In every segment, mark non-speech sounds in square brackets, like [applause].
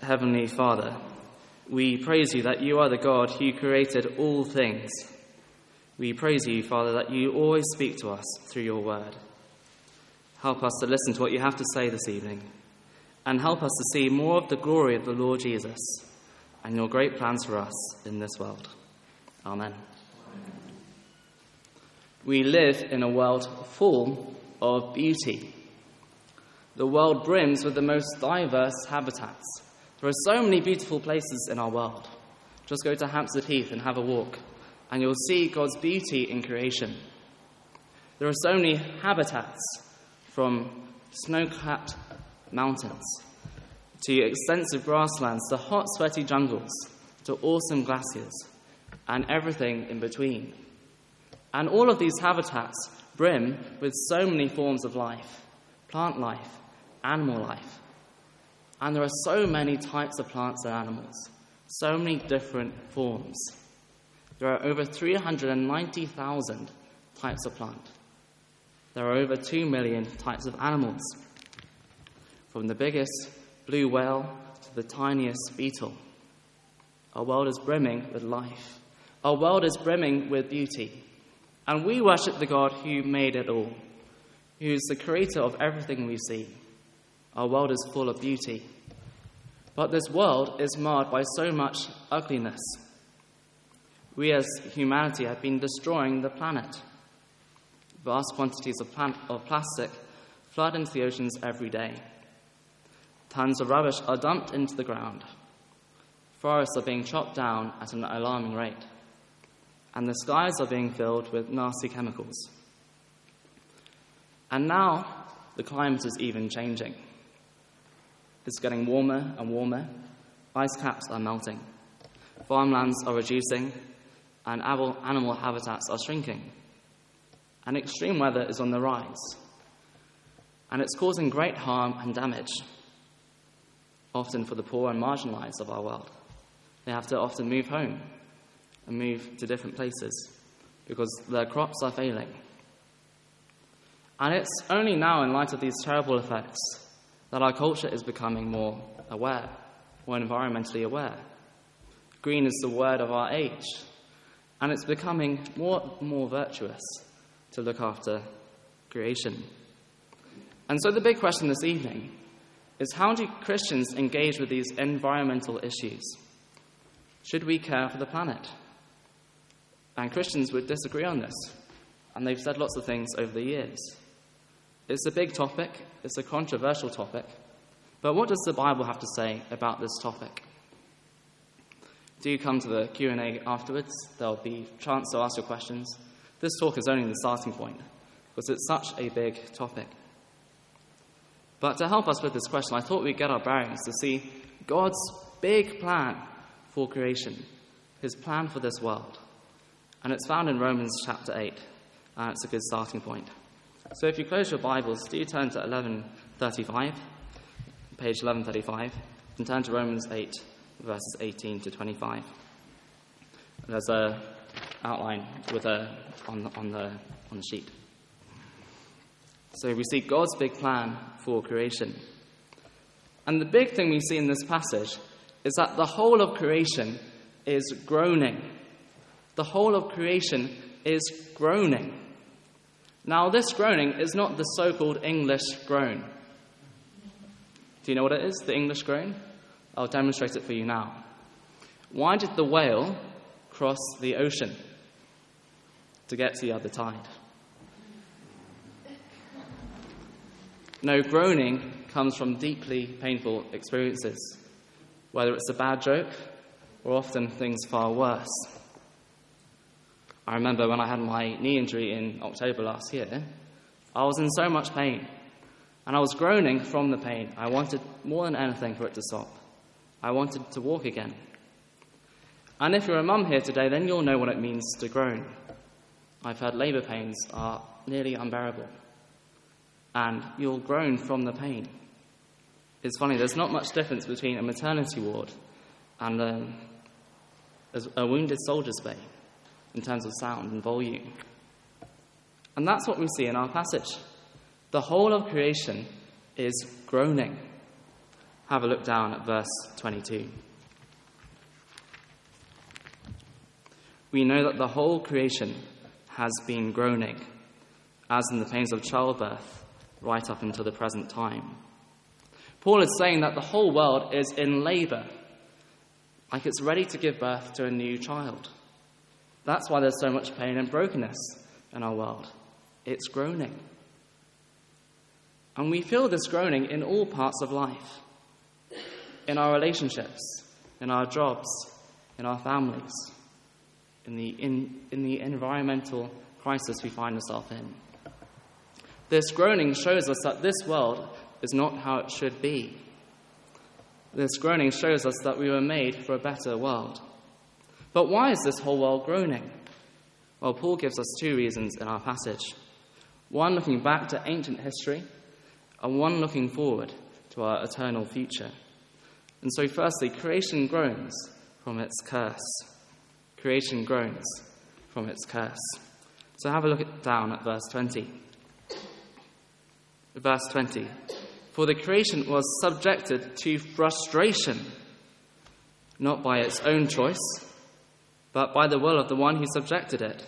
Heavenly Father, we praise you that you are the God who created all things. We praise you, Father, that you always speak to us through your word. Help us to listen to what you have to say this evening, and help us to see more of the glory of the Lord Jesus and your great plans for us in this world. Amen. We live in a world full of beauty. The world brims with the most diverse habitats. There are so many beautiful places in our world. Just go to Hampstead Heath and have a walk, and you'll see God's beauty in creation. There are so many habitats, from snow capped mountains to extensive grasslands to hot, sweaty jungles to awesome glaciers and everything in between. And all of these habitats brim with so many forms of life plant life, animal life. And there are so many types of plants and animals, so many different forms. There are over 390,000 types of plant. There are over 2 million types of animals, from the biggest blue whale to the tiniest beetle. Our world is brimming with life. Our world is brimming with beauty. And we worship the God who made it all, who is the creator of everything we see. Our world is full of beauty. But this world is marred by so much ugliness. We as humanity have been destroying the planet. Vast quantities of, plant, of plastic flood into the oceans every day. Tons of rubbish are dumped into the ground. Forests are being chopped down at an alarming rate. And the skies are being filled with nasty chemicals. And now the climate is even changing. It's getting warmer and warmer. Ice caps are melting. Farmlands are reducing, and animal habitats are shrinking. And extreme weather is on the rise. And it's causing great harm and damage, often for the poor and marginalized of our world. They have to often move home and move to different places because their crops are failing. And it's only now, in light of these terrible effects, that our culture is becoming more aware, more environmentally aware. Green is the word of our age, and it's becoming more more virtuous to look after creation. And so, the big question this evening is how do Christians engage with these environmental issues? Should we care for the planet? And Christians would disagree on this, and they've said lots of things over the years. It's a big topic, it's a controversial topic, but what does the Bible have to say about this topic? Do come to the Q&A afterwards? There'll be a chance to ask your questions. This talk is only the starting point because it's such a big topic. But to help us with this question, I thought we'd get our bearings to see God's big plan for creation, his plan for this world. And it's found in Romans chapter 8, and it's a good starting point. So if you close your Bibles, do turn to 1135, page 1135, and turn to Romans 8, verses 18 to 25. There's a outline with a on on the on the sheet. So we see God's big plan for creation. And the big thing we see in this passage is that the whole of creation is groaning. The whole of creation is groaning. Now, this groaning is not the so called English groan. Do you know what it is, the English groan? I'll demonstrate it for you now. Why did the whale cross the ocean to get to the other tide? No, groaning comes from deeply painful experiences, whether it's a bad joke or often things far worse. I remember when I had my knee injury in October last year, I was in so much pain. And I was groaning from the pain. I wanted more than anything for it to stop. I wanted to walk again. And if you're a mum here today, then you'll know what it means to groan. I've heard labour pains are nearly unbearable. And you'll groan from the pain. It's funny, there's not much difference between a maternity ward and um, a, a wounded soldier's bay in terms of sound and volume. And that's what we see in our passage. The whole of creation is groaning. have a look down at verse 22. We know that the whole creation has been groaning, as in the pains of childbirth, right up until the present time. Paul is saying that the whole world is in labor, like it's ready to give birth to a new child. That's why there's so much pain and brokenness in our world. It's groaning. And we feel this groaning in all parts of life in our relationships, in our jobs, in our families, in the, in, in the environmental crisis we find ourselves in. This groaning shows us that this world is not how it should be. This groaning shows us that we were made for a better world. But why is this whole world groaning? Well, Paul gives us two reasons in our passage one looking back to ancient history, and one looking forward to our eternal future. And so, firstly, creation groans from its curse. Creation groans from its curse. So, have a look at, down at verse 20. Verse 20. For the creation was subjected to frustration, not by its own choice, but by the will of the one who subjected it,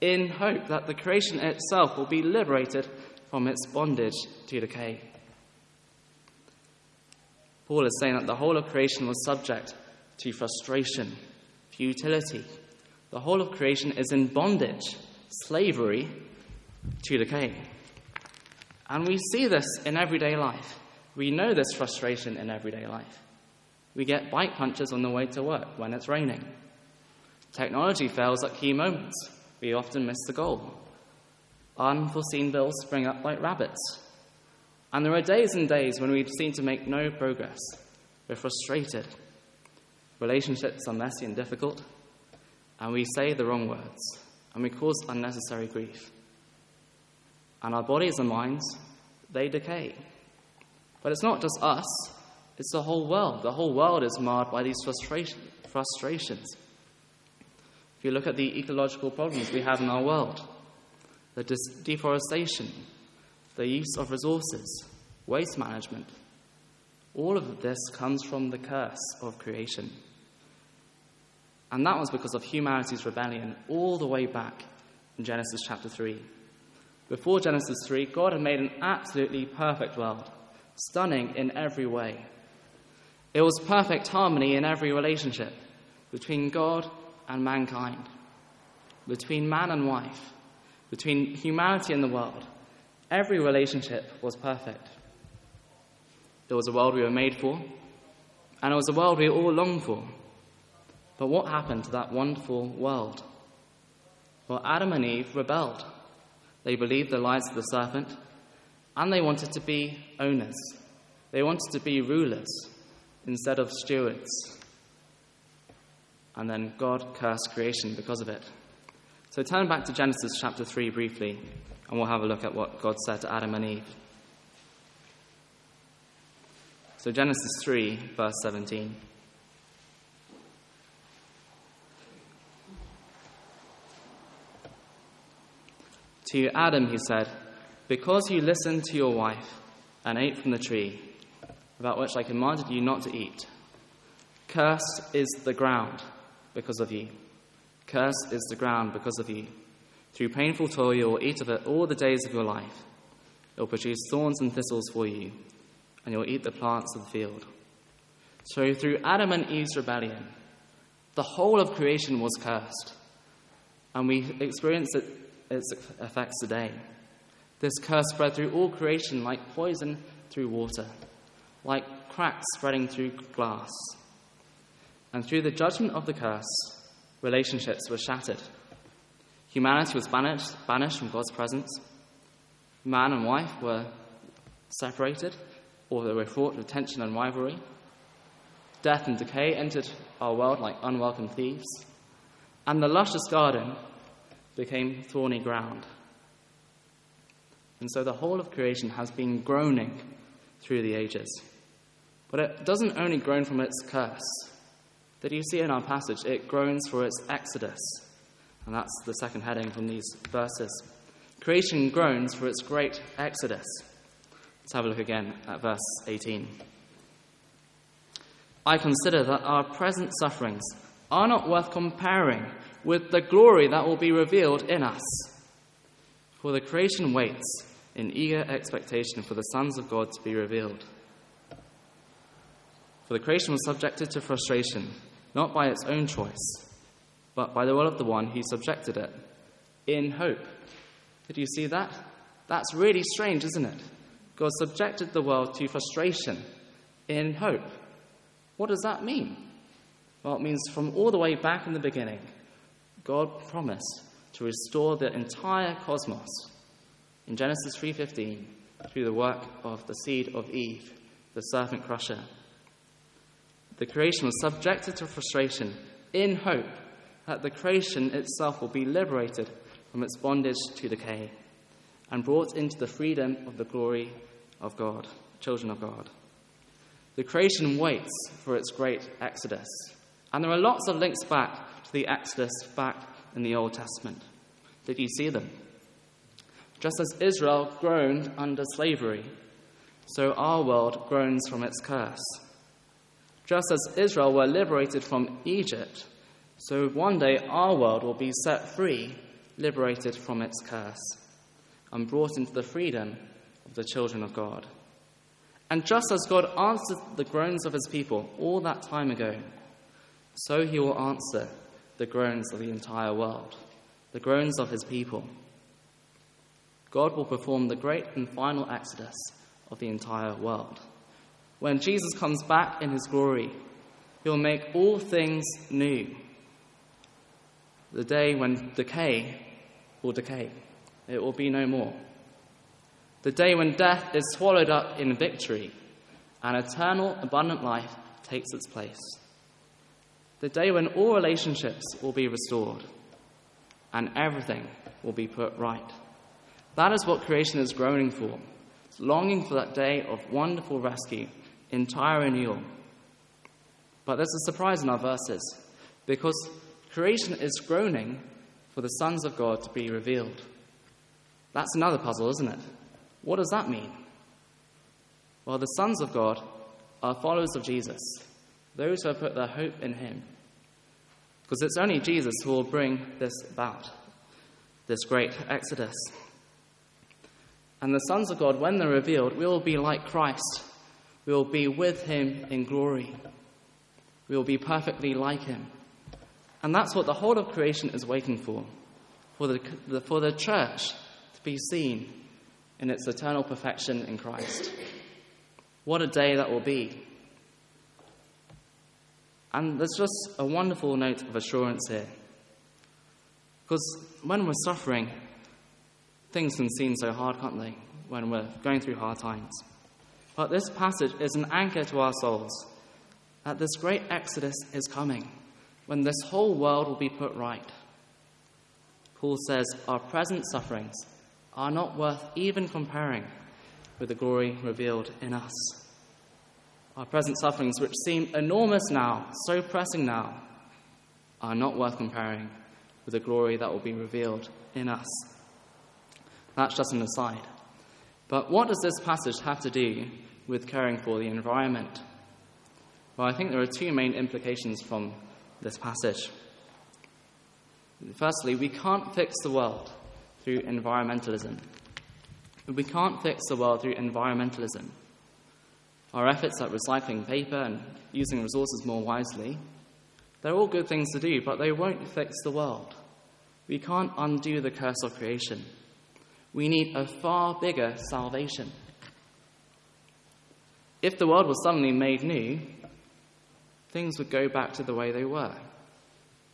in hope that the creation itself will be liberated from its bondage to decay. Paul is saying that the whole of creation was subject to frustration, futility. The whole of creation is in bondage, slavery to decay. And we see this in everyday life. We know this frustration in everyday life. We get bike punches on the way to work when it's raining. Technology fails at key moments. We often miss the goal. Unforeseen bills spring up like rabbits. And there are days and days when we seem to make no progress. We're frustrated. Relationships are messy and difficult. And we say the wrong words. And we cause unnecessary grief. And our bodies and minds, they decay. But it's not just us, it's the whole world. The whole world is marred by these frustration, frustrations. If you look at the ecological problems we have in our world, the deforestation, the use of resources, waste management. All of this comes from the curse of creation. And that was because of humanity's rebellion all the way back in Genesis chapter 3. Before Genesis 3, God had made an absolutely perfect world, stunning in every way. It was perfect harmony in every relationship between God and mankind, between man and wife, between humanity and the world. Every relationship was perfect. It was a world we were made for, and it was a world we all longed for. But what happened to that wonderful world? Well, Adam and Eve rebelled. They believed the lies of the serpent, and they wanted to be owners. They wanted to be rulers instead of stewards. And then God cursed creation because of it. So turn back to Genesis chapter 3 briefly and we'll have a look at what God said to Adam and Eve. So, Genesis 3, verse 17. To Adam, he said, Because you listened to your wife and ate from the tree, about which I commanded you not to eat, cursed is the ground because of you. Cursed is the ground because of you. Through painful toil, you will eat of it all the days of your life. It will produce thorns and thistles for you, and you'll eat the plants of the field. So, through Adam and Eve's rebellion, the whole of creation was cursed, and we experience it, its effects today. This curse spread through all creation like poison through water, like cracks spreading through glass. And through the judgment of the curse, relationships were shattered. Humanity was banished, banished from God's presence. Man and wife were separated, or they were fraught with tension and rivalry. Death and decay entered our world like unwelcome thieves. And the luscious garden became thorny ground. And so the whole of creation has been groaning through the ages. But it doesn't only groan from its curse. Did you see in our passage? It groans for its exodus. And that's the second heading from these verses. Creation groans for its great exodus. Let's have a look again at verse 18. I consider that our present sufferings are not worth comparing with the glory that will be revealed in us. For the creation waits in eager expectation for the sons of God to be revealed. For the creation was subjected to frustration, not by its own choice, but by the will of the one who subjected it, in hope. Did you see that? That's really strange, isn't it? God subjected the world to frustration in hope. What does that mean? Well, it means from all the way back in the beginning, God promised to restore the entire cosmos in Genesis 3:15 through the work of the seed of Eve, the serpent crusher. The creation was subjected to frustration in hope that the creation itself will be liberated from its bondage to decay and brought into the freedom of the glory of God, children of God. The creation waits for its great exodus. And there are lots of links back to the exodus back in the Old Testament. Did you see them? Just as Israel groaned under slavery, so our world groans from its curse. Just as Israel were liberated from Egypt, so one day our world will be set free, liberated from its curse, and brought into the freedom of the children of God. And just as God answered the groans of his people all that time ago, so he will answer the groans of the entire world, the groans of his people. God will perform the great and final exodus of the entire world. When Jesus comes back in his glory, he'll make all things new. The day when decay will decay, it will be no more. The day when death is swallowed up in victory and eternal abundant life takes its place. The day when all relationships will be restored and everything will be put right. That is what creation is groaning for. Longing for that day of wonderful rescue, entire renewal. But there's a surprise in our verses because creation is groaning for the sons of God to be revealed. That's another puzzle, isn't it? What does that mean? Well, the sons of God are followers of Jesus, those who have put their hope in him. Because it's only Jesus who will bring this about, this great exodus. And the sons of God, when they're revealed, will be like Christ. We will be with him in glory. We will be perfectly like him. And that's what the whole of creation is waiting for for the, for the church to be seen in its eternal perfection in Christ. What a day that will be. And there's just a wonderful note of assurance here. Because when we're suffering, things can seem so hard, can't they? When we're going through hard times. But this passage is an anchor to our souls that this great exodus is coming, when this whole world will be put right. Paul says, Our present sufferings are not worth even comparing with the glory revealed in us. Our present sufferings, which seem enormous now, so pressing now, are not worth comparing with the glory that will be revealed in us. That's just an aside. But what does this passage have to do with caring for the environment? Well, I think there are two main implications from this passage. Firstly, we can't fix the world through environmentalism. We can't fix the world through environmentalism. Our efforts at recycling paper and using resources more wisely, they're all good things to do, but they won't fix the world. We can't undo the curse of creation. We need a far bigger salvation. If the world was suddenly made new, things would go back to the way they were.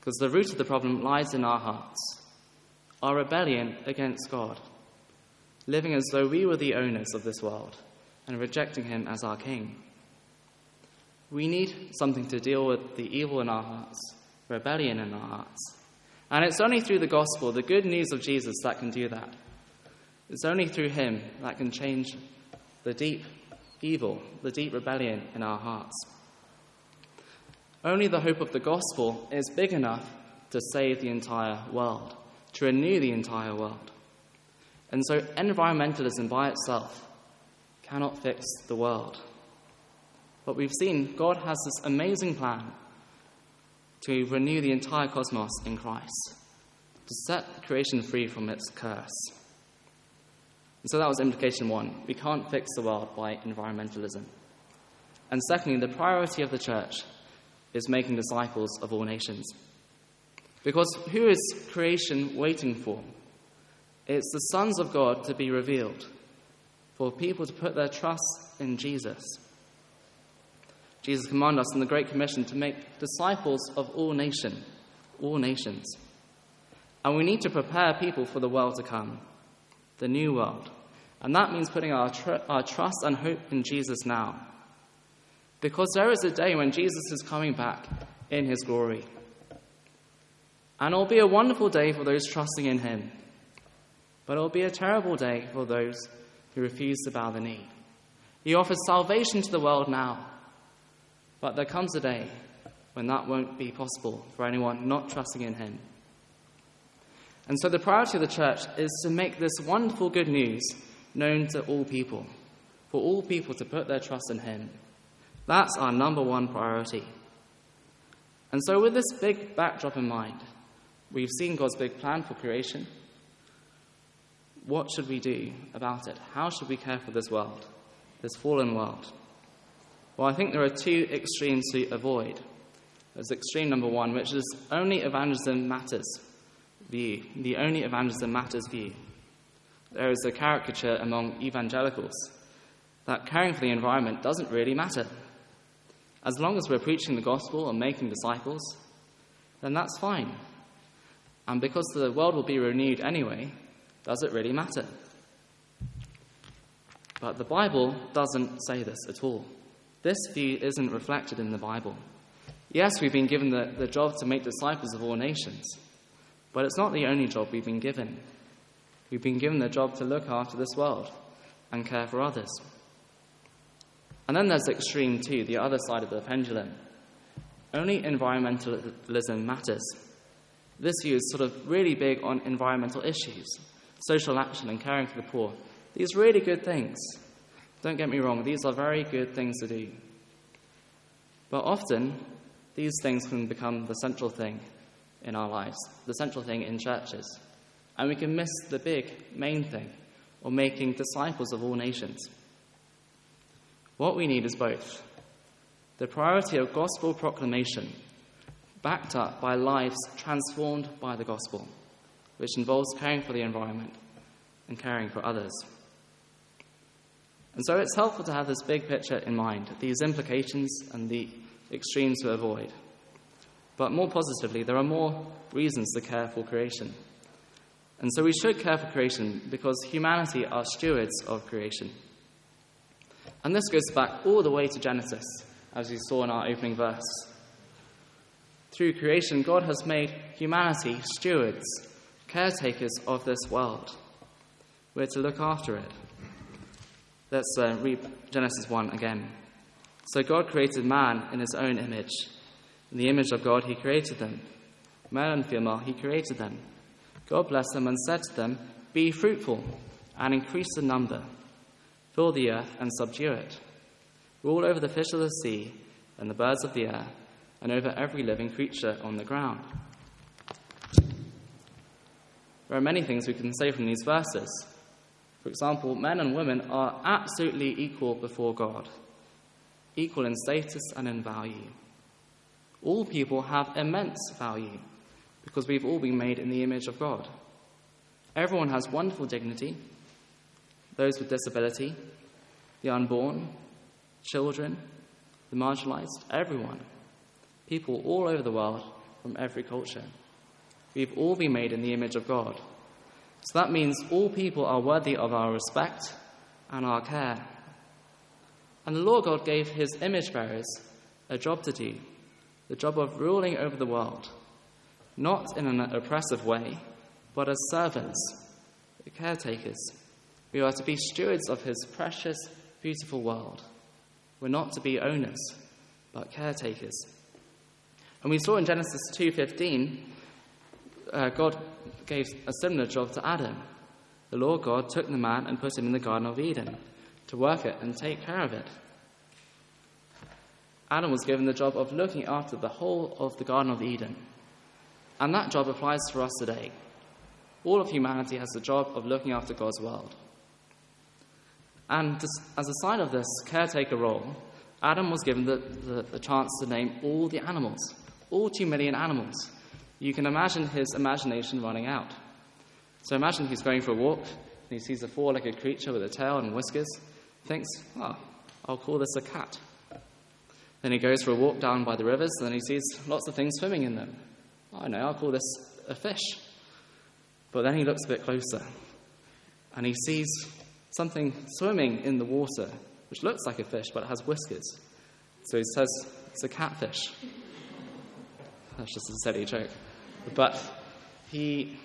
Because the root of the problem lies in our hearts our rebellion against God, living as though we were the owners of this world and rejecting Him as our King. We need something to deal with the evil in our hearts, rebellion in our hearts. And it's only through the gospel, the good news of Jesus, that can do that. It's only through Him that can change the deep evil, the deep rebellion in our hearts. Only the hope of the gospel is big enough to save the entire world, to renew the entire world. And so, environmentalism by itself cannot fix the world. But we've seen God has this amazing plan to renew the entire cosmos in Christ, to set creation free from its curse. And so that was implication one. We can't fix the world by environmentalism. And secondly, the priority of the church is making disciples of all nations. Because who is creation waiting for? It's the sons of God to be revealed, for people to put their trust in Jesus. Jesus commanded us in the Great Commission to make disciples of all nation, all nations. And we need to prepare people for the world to come, the new world. And that means putting our, tr- our trust and hope in Jesus now. Because there is a day when Jesus is coming back in his glory. And it'll be a wonderful day for those trusting in him. But it'll be a terrible day for those who refuse to bow the knee. He offers salvation to the world now. But there comes a day when that won't be possible for anyone not trusting in him. And so the priority of the church is to make this wonderful good news known to all people, for all people to put their trust in him. That's our number one priority. And so, with this big backdrop in mind, we've seen God's big plan for creation. What should we do about it? How should we care for this world, this fallen world? Well, I think there are two extremes to avoid. There's extreme number one, which is only evangelism matters view, the only evangelism matters view. There is a caricature among evangelicals that caring for the environment doesn't really matter. As long as we're preaching the gospel and making disciples, then that's fine. And because the world will be renewed anyway, does it really matter? But the Bible doesn't say this at all. This view isn't reflected in the Bible. Yes, we've been given the, the job to make disciples of all nations, but it's not the only job we've been given. We've been given the job to look after this world and care for others. And then there's extreme two, the other side of the pendulum. Only environmentalism matters. This view is sort of really big on environmental issues, social action, and caring for the poor. These really good things. Don't get me wrong, these are very good things to do. But often, these things can become the central thing in our lives, the central thing in churches. And we can miss the big, main thing, of making disciples of all nations. What we need is both the priority of gospel proclamation, backed up by lives transformed by the gospel, which involves caring for the environment and caring for others. And so it's helpful to have this big picture in mind, these implications and the extremes to avoid. But more positively, there are more reasons to care for creation. And so we should care for creation because humanity are stewards of creation. And this goes back all the way to Genesis, as we saw in our opening verse. Through creation, God has made humanity stewards, caretakers of this world. We're to look after it. Let's uh, read Genesis 1 again. So God created man in his own image. In the image of God, he created them. Male and female, he created them. God blessed them and said to them, Be fruitful and increase in number Fill the earth and subdue it. Rule over the fish of the sea and the birds of the air, and over every living creature on the ground. There are many things we can say from these verses. For example, men and women are absolutely equal before God, equal in status and in value. All people have immense value because we've all been made in the image of God. Everyone has wonderful dignity those with disability, the unborn, children, the marginalized, everyone. People all over the world from every culture. We've all been made in the image of God. So that means all people are worthy of our respect and our care. And the Lord God gave his image bearers a job to do the job of ruling over the world, not in an oppressive way, but as servants, caretakers we are to be stewards of his precious, beautiful world. We're not to be owners, but caretakers. And we saw in Genesis 2:15, uh, God gave a similar job to Adam. The Lord God took the man and put him in the Garden of Eden to work it and take care of it. Adam was given the job of looking after the whole of the Garden of Eden. And that job applies for us today. All of humanity has the job of looking after God's world. And as a sign of this caretaker role, Adam was given the, the, the, chance to name all the animals, all two million animals. You can imagine his imagination running out. So imagine he's going for a walk, and he sees a four legged creature with a tail and whiskers, thinks, oh, I'll call this a cat. Then he goes for a walk down by the rivers, and then he sees lots of things swimming in them. I know, I'll call this a fish. But then he looks a bit closer, and he sees something swimming in the water, which looks like a fish, but it has whiskers. So he says, it's a catfish. [laughs] That's just a silly joke. But he,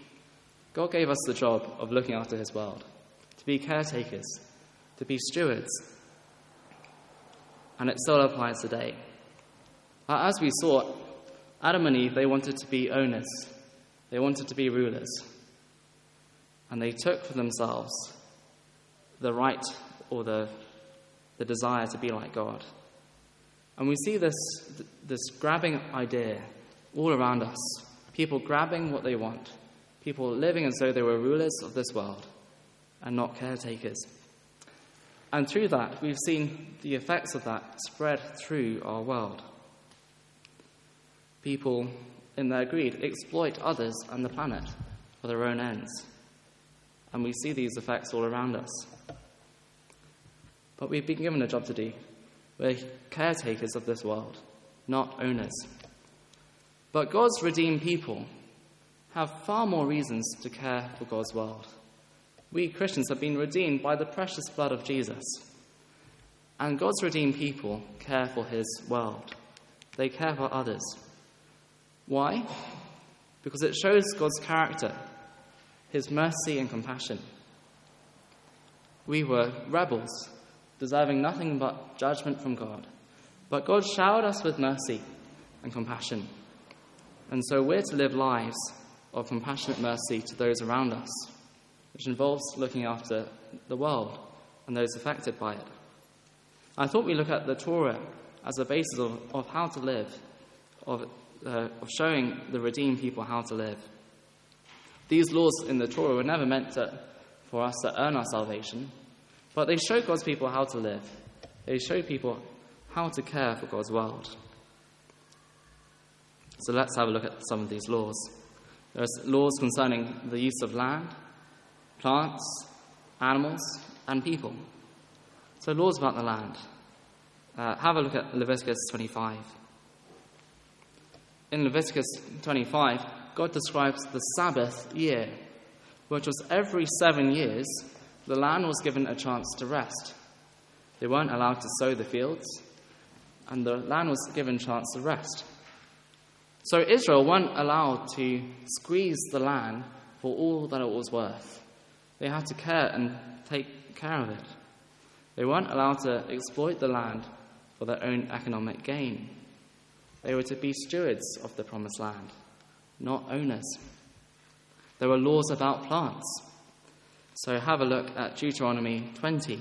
God gave us the job of looking after his world, to be caretakers, to be stewards. And it still applies today. As we saw, Adam and Eve, they wanted to be owners, they wanted to be rulers. And they took for themselves the right or the, the desire to be like God. And we see this, this grabbing idea all around us people grabbing what they want, people living as though they were rulers of this world and not caretakers. And through that, we've seen the effects of that spread through our world. People, in their greed, exploit others and the planet for their own ends. And we see these effects all around us. But we've been given a job to do. We're caretakers of this world, not owners. But God's redeemed people have far more reasons to care for God's world. We Christians have been redeemed by the precious blood of Jesus. And God's redeemed people care for his world. They care for others. Why? Because it shows God's character, his mercy and compassion. We were rebels, deserving nothing but judgment from God. But God showered us with mercy and compassion. And so we're to live lives of compassionate mercy to those around us, which involves looking after the world and those affected by it. I thought we look at the Torah as a basis of, of how to live, of, uh, of showing the redeemed people how to live. These laws in the Torah were never meant to, for us to earn our salvation, but they show God's people how to live. They show people how to care for God's world. So let's have a look at some of these laws. There are laws concerning the use of land, plants, animals, and people. So, laws about the land. Uh, have a look at Leviticus 25. In Leviticus 25, God describes the Sabbath year, which was every seven years the land was given a chance to rest. They weren't allowed to sow the fields, and the land was given a chance to rest. So Israel weren't allowed to squeeze the land for all that it was worth. They had to care and take care of it. They weren't allowed to exploit the land for their own economic gain. They were to be stewards of the promised land, not owners. There were laws about plants. So have a look at Deuteronomy 20,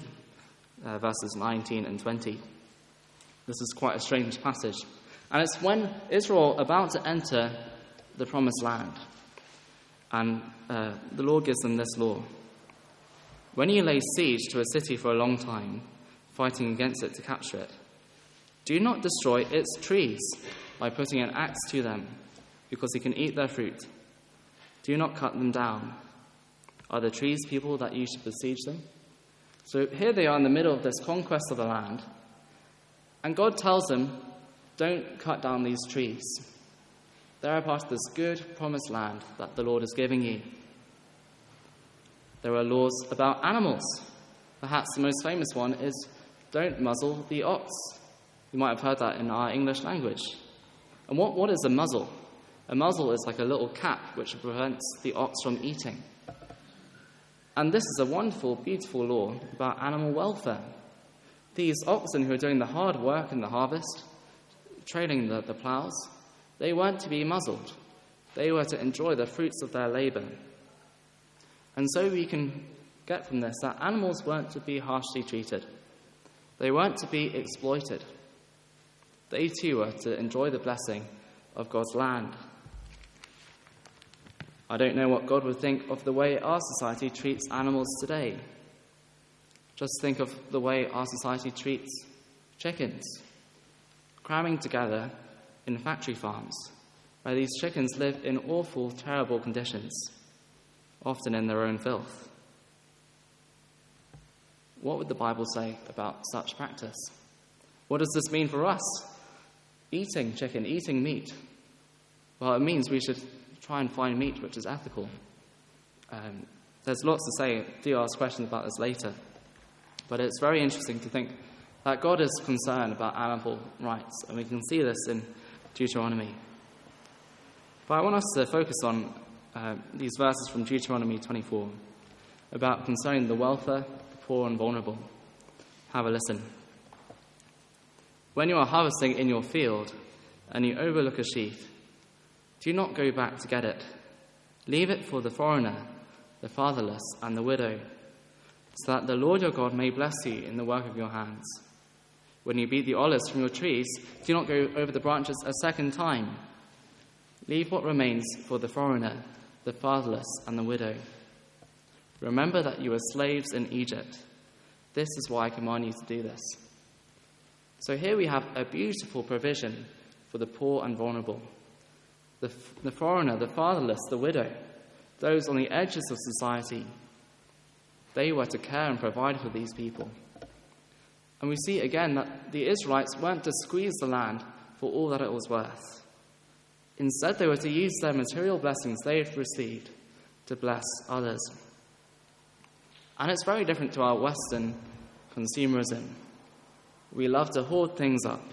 uh, verses 19 and 20. This is quite a strange passage. And it's when Israel about to enter the promised land. And uh, the Lord gives them this law. When you lay siege to a city for a long time, fighting against it to capture it, do not destroy its trees by putting an axe to them, because you can eat their fruit. Do not cut them down. Are the trees people that you should besiege them? So here they are in the middle of this conquest of the land, and God tells them don't cut down these trees. They are part of this good promised land that the Lord is giving you. There are laws about animals. Perhaps the most famous one is don't muzzle the ox. You might have heard that in our English language. And what, what is a muzzle? A muzzle is like a little cap which prevents the ox from eating. And this is a wonderful, beautiful law about animal welfare. These oxen who are doing the hard work in the harvest, trailing the, the ploughs, they weren't to be muzzled. They were to enjoy the fruits of their labor. And so we can get from this that animals weren't to be harshly treated, they weren't to be exploited. They too were to enjoy the blessing of God's land. I don't know what God would think of the way our society treats animals today. Just think of the way our society treats chickens, cramming together in factory farms, where these chickens live in awful, terrible conditions, often in their own filth. What would the Bible say about such practice? What does this mean for us? Eating chicken, eating meat. Well, it means we should try and find meat which is ethical. Um, there's lots to say. Do ask questions about this later. But it's very interesting to think that God is concerned about animal rights, and we can see this in Deuteronomy. But I want us to focus on uh, these verses from Deuteronomy 24 about concerning the welfare, the poor, and vulnerable. Have a listen. When you are harvesting in your field and you overlook a sheaf, do not go back to get it. Leave it for the foreigner, the fatherless, and the widow, so that the Lord your God may bless you in the work of your hands. When you beat the olives from your trees, do not go over the branches a second time. Leave what remains for the foreigner, the fatherless, and the widow. Remember that you were slaves in Egypt. This is why I command you to do this. So here we have a beautiful provision for the poor and vulnerable the, the foreigner, the fatherless, the widow, those on the edges of society. They were to care and provide for these people. And we see again that the Israelites weren't to squeeze the land for all that it was worth. Instead, they were to use their material blessings they had received to bless others. And it's very different to our Western consumerism. We love to hoard things up,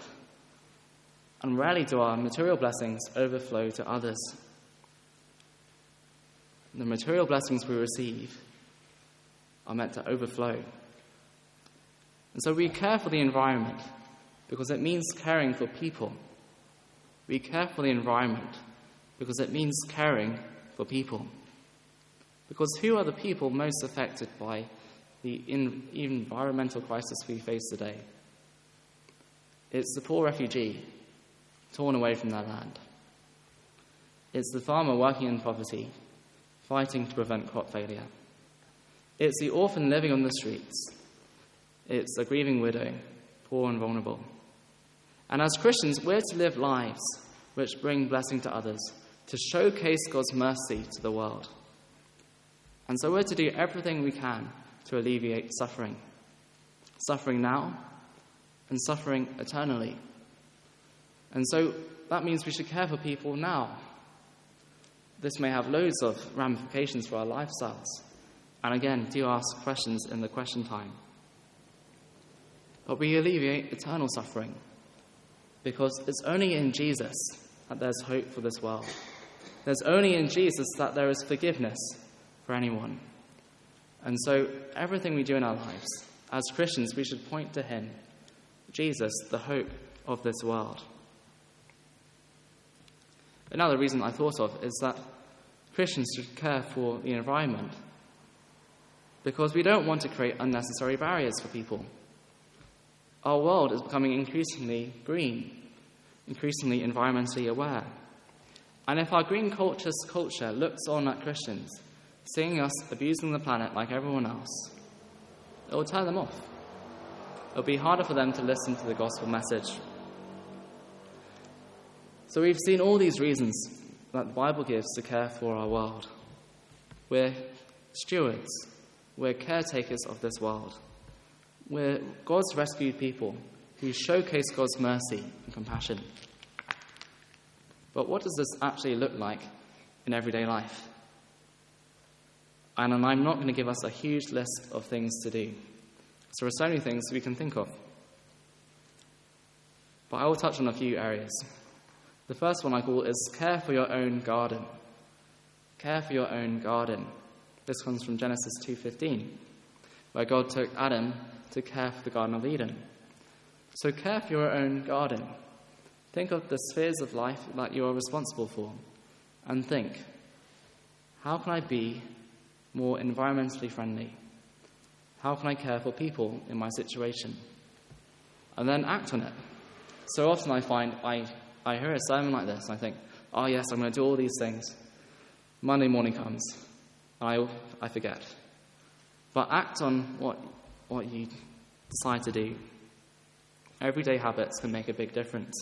and rarely do our material blessings overflow to others. The material blessings we receive are meant to overflow. And so we care for the environment because it means caring for people. We care for the environment because it means caring for people. Because who are the people most affected by the environmental crisis we face today? It's the poor refugee torn away from their land. It's the farmer working in poverty, fighting to prevent crop failure. It's the orphan living on the streets. It's the grieving widow, poor and vulnerable. And as Christians, we're to live lives which bring blessing to others, to showcase God's mercy to the world. And so we're to do everything we can to alleviate suffering. Suffering now and suffering eternally. And so that means we should care for people now. This may have loads of ramifications for our lifestyles. And again, do ask questions in the question time. But we alleviate eternal suffering because it's only in Jesus that there's hope for this world. There's only in Jesus that there is forgiveness for anyone. And so, everything we do in our lives, as Christians, we should point to Him, Jesus, the hope of this world. Another reason I thought of is that Christians should care for the environment because we don't want to create unnecessary barriers for people. Our world is becoming increasingly green, increasingly environmentally aware. And if our green culture's culture looks on at Christians, seeing us abusing the planet like everyone else, it will turn them off. It'll be harder for them to listen to the gospel message so we've seen all these reasons that the Bible gives to care for our world. We're stewards, we're caretakers of this world. We're God's rescued people who showcase God's mercy and compassion. But what does this actually look like in everyday life? And I'm not going to give us a huge list of things to do. So there are so many things we can think of. But I will touch on a few areas. The first one I call is care for your own garden. Care for your own garden. This comes from Genesis 2:15, where God took Adam to care for the Garden of Eden. So care for your own garden. Think of the spheres of life that you are responsible for, and think, how can I be more environmentally friendly? How can I care for people in my situation? And then act on it. So often I find I, I hear a sermon like this and I think, oh, yes, I'm going to do all these things. Monday morning comes, I, I forget. But act on what, what you decide to do. Everyday habits can make a big difference.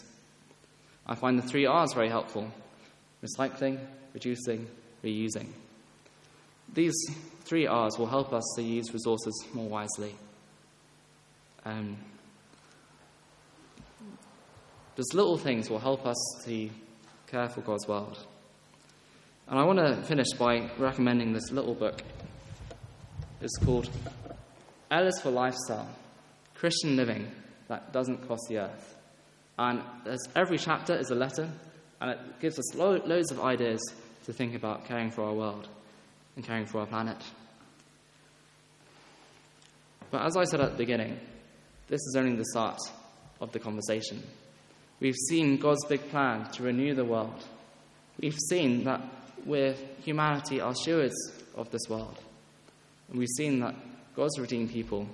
I find the three R's very helpful recycling, reducing, reusing. These three R's will help us to use resources more wisely. Um, little things will help us to care for God's world. And I want to finish by recommending this little book. It's called L is for Lifestyle Christian Living That Doesn't Cost the Earth. And every chapter is a letter, and it gives us lo- loads of ideas to think about caring for our world and caring for our planet. But as I said at the beginning, this is only the start of the conversation. We've seen God's big plan to renew the world. We've seen that we're, humanity are stewards of this world. And we've seen that God's redeemed people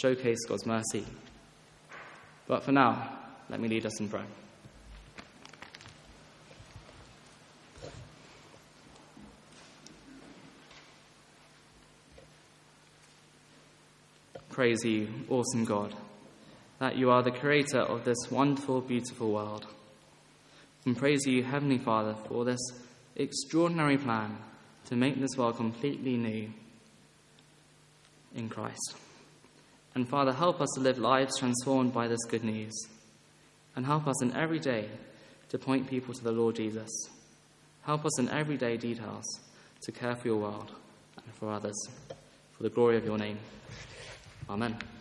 showcase God's mercy. But for now, let me lead us in prayer. Praise you, awesome God, that you are the creator of this wonderful, beautiful world. And praise you, Heavenly Father, for this extraordinary plan to make this world completely new in Christ. And Father, help us to live lives transformed by this good news. And help us in every day to point people to the Lord Jesus. Help us in everyday details to care for your world and for others, for the glory of your name. Amen.